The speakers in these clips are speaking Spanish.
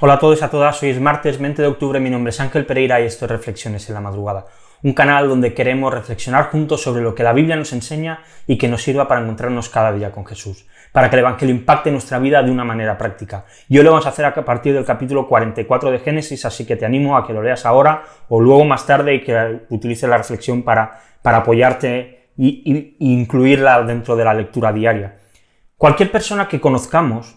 Hola a todos y a todas, hoy es martes 20 de octubre, mi nombre es Ángel Pereira y esto es Reflexiones en la Madrugada, un canal donde queremos reflexionar juntos sobre lo que la Biblia nos enseña y que nos sirva para encontrarnos cada día con Jesús, para que el Evangelio impacte nuestra vida de una manera práctica. Y hoy lo vamos a hacer a partir del capítulo 44 de Génesis, así que te animo a que lo leas ahora o luego más tarde y que utilices la reflexión para, para apoyarte e incluirla dentro de la lectura diaria. Cualquier persona que conozcamos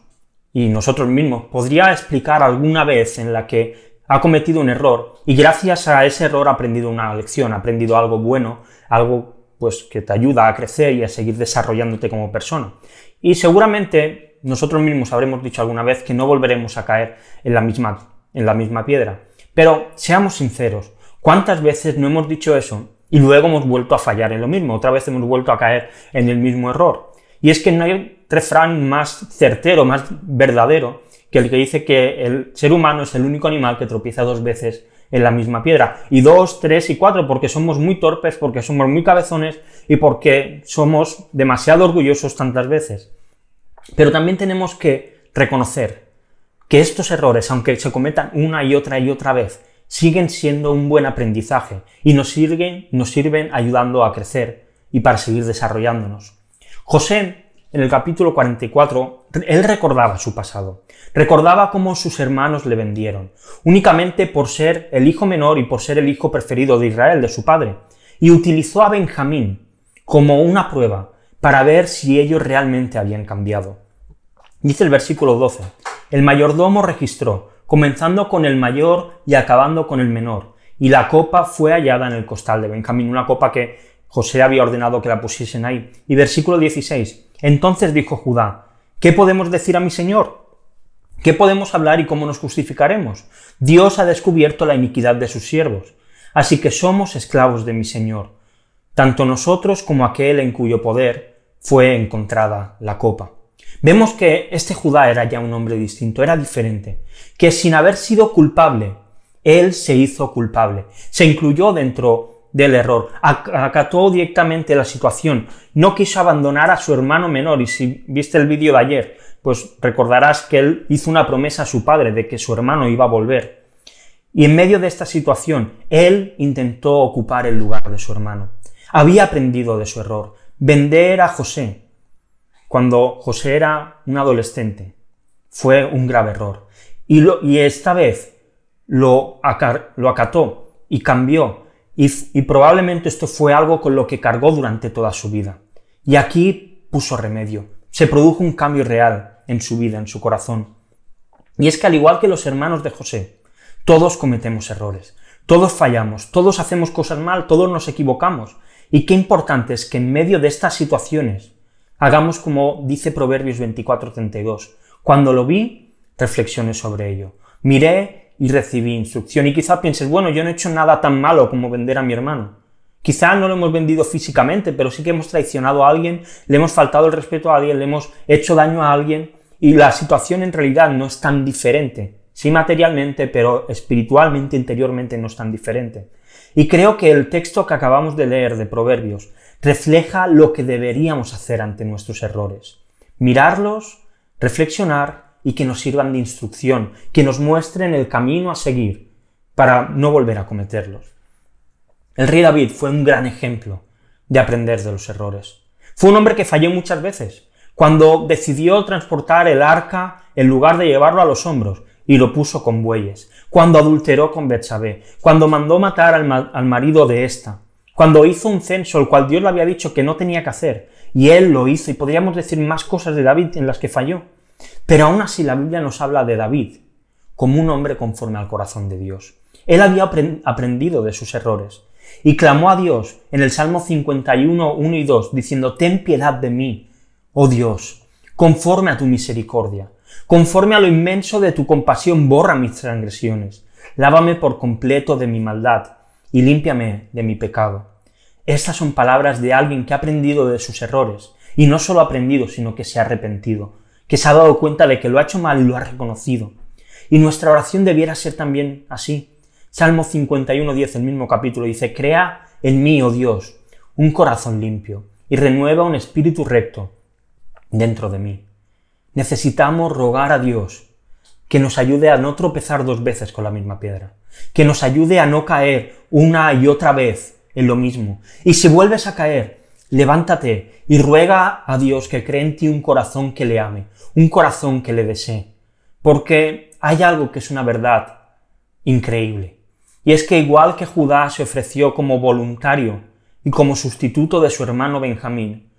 y nosotros mismos podría explicar alguna vez en la que ha cometido un error y gracias a ese error ha aprendido una lección, ha aprendido algo bueno, algo pues que te ayuda a crecer y a seguir desarrollándote como persona. Y seguramente nosotros mismos habremos dicho alguna vez que no volveremos a caer en la misma, en la misma piedra. Pero seamos sinceros, ¿cuántas veces no hemos dicho eso y luego hemos vuelto a fallar en lo mismo? Otra vez hemos vuelto a caer en el mismo error. Y es que no hay refrán más certero, más verdadero, que el que dice que el ser humano es el único animal que tropieza dos veces en la misma piedra. Y dos, tres y cuatro, porque somos muy torpes, porque somos muy cabezones y porque somos demasiado orgullosos tantas veces. Pero también tenemos que reconocer que estos errores, aunque se cometan una y otra y otra vez, siguen siendo un buen aprendizaje y nos sirven, nos sirven ayudando a crecer y para seguir desarrollándonos. José en el capítulo 44, él recordaba su pasado, recordaba cómo sus hermanos le vendieron, únicamente por ser el hijo menor y por ser el hijo preferido de Israel, de su padre, y utilizó a Benjamín como una prueba para ver si ellos realmente habían cambiado. Dice el versículo 12, el mayordomo registró, comenzando con el mayor y acabando con el menor, y la copa fue hallada en el costal de Benjamín, una copa que José había ordenado que la pusiesen ahí. Y versículo 16, entonces dijo Judá, ¿qué podemos decir a mi Señor? ¿Qué podemos hablar y cómo nos justificaremos? Dios ha descubierto la iniquidad de sus siervos, así que somos esclavos de mi Señor, tanto nosotros como aquel en cuyo poder fue encontrada la copa. Vemos que este Judá era ya un hombre distinto, era diferente, que sin haber sido culpable, él se hizo culpable, se incluyó dentro del error, acató directamente la situación, no quiso abandonar a su hermano menor y si viste el vídeo de ayer, pues recordarás que él hizo una promesa a su padre de que su hermano iba a volver. Y en medio de esta situación, él intentó ocupar el lugar de su hermano. Había aprendido de su error, vender a José, cuando José era un adolescente. Fue un grave error. Y, y esta vez lo, lo acató y cambió y, probablemente esto fue algo con lo que cargó durante toda su vida. Y aquí puso remedio. Se produjo un cambio real en su vida, en su corazón. Y es que al igual que los hermanos de José, todos cometemos errores, todos fallamos, todos hacemos cosas mal, todos nos equivocamos. Y qué importante es que en medio de estas situaciones hagamos como dice Proverbios 24:32. Cuando lo vi, reflexioné sobre ello. Miré y recibí instrucción. Y quizá pienses, bueno, yo no he hecho nada tan malo como vender a mi hermano. Quizá no lo hemos vendido físicamente, pero sí que hemos traicionado a alguien, le hemos faltado el respeto a alguien, le hemos hecho daño a alguien y la situación en realidad no es tan diferente. Sí materialmente, pero espiritualmente, interiormente no es tan diferente. Y creo que el texto que acabamos de leer de Proverbios refleja lo que deberíamos hacer ante nuestros errores. Mirarlos, reflexionar y que nos sirvan de instrucción, que nos muestren el camino a seguir para no volver a cometerlos. El rey David fue un gran ejemplo de aprender de los errores. Fue un hombre que falló muchas veces, cuando decidió transportar el arca en lugar de llevarlo a los hombros y lo puso con bueyes, cuando adulteró con Betsabé, cuando mandó matar al, al marido de esta, cuando hizo un censo el cual Dios le había dicho que no tenía que hacer, y él lo hizo, y podríamos decir más cosas de David en las que falló. Pero aún así la Biblia nos habla de David como un hombre conforme al corazón de Dios. Él había aprendido de sus errores y clamó a Dios en el Salmo 51, 1 y 2, diciendo, Ten piedad de mí, oh Dios, conforme a tu misericordia, conforme a lo inmenso de tu compasión, borra mis transgresiones, lávame por completo de mi maldad y límpiame de mi pecado. Estas son palabras de alguien que ha aprendido de sus errores, y no solo ha aprendido, sino que se ha arrepentido que se ha dado cuenta de que lo ha hecho mal y lo ha reconocido. Y nuestra oración debiera ser también así. Salmo 51.10, el mismo capítulo, dice, Crea en mí, oh Dios, un corazón limpio y renueva un espíritu recto dentro de mí. Necesitamos rogar a Dios que nos ayude a no tropezar dos veces con la misma piedra, que nos ayude a no caer una y otra vez en lo mismo. Y si vuelves a caer, levántate y ruega a Dios que cree en ti un corazón que le ame, un corazón que le desee. Porque hay algo que es una verdad increíble. Y es que igual que Judá se ofreció como voluntario y como sustituto de su hermano Benjamín,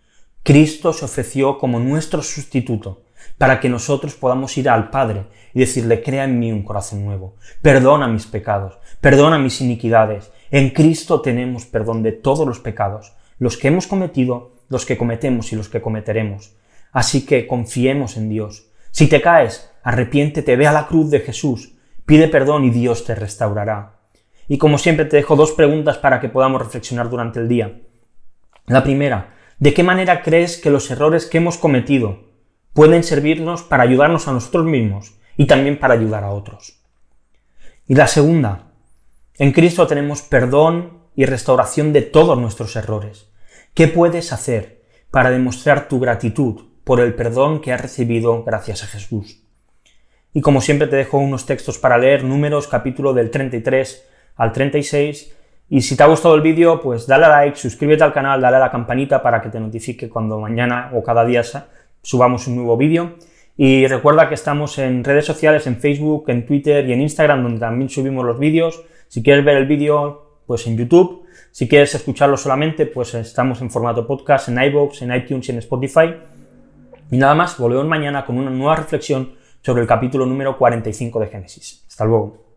Cristo se ofreció como nuestro sustituto para que nosotros podamos ir al Padre y decirle, crea en mí un corazón nuevo, perdona mis pecados, perdona mis iniquidades. En Cristo tenemos perdón de todos los pecados, los que hemos cometido, los que cometemos y los que cometeremos. Así que confiemos en Dios. Si te caes, arrepiéntete, ve a la cruz de Jesús, pide perdón y Dios te restaurará. Y como siempre te dejo dos preguntas para que podamos reflexionar durante el día. La primera, ¿de qué manera crees que los errores que hemos cometido pueden servirnos para ayudarnos a nosotros mismos y también para ayudar a otros. Y la segunda, en Cristo tenemos perdón y restauración de todos nuestros errores. ¿Qué puedes hacer para demostrar tu gratitud por el perdón que has recibido gracias a Jesús? Y como siempre te dejo unos textos para leer, números, capítulo del 33 al 36. Y si te ha gustado el vídeo, pues dale a like, suscríbete al canal, dale a la campanita para que te notifique cuando mañana o cada día subamos un nuevo vídeo. Y recuerda que estamos en redes sociales, en Facebook, en Twitter y en Instagram, donde también subimos los vídeos. Si quieres ver el vídeo, pues en YouTube. Si quieres escucharlo solamente, pues estamos en formato podcast, en iVoox, en iTunes y en Spotify. Y nada más, volvemos mañana con una nueva reflexión sobre el capítulo número 45 de Génesis. Hasta luego.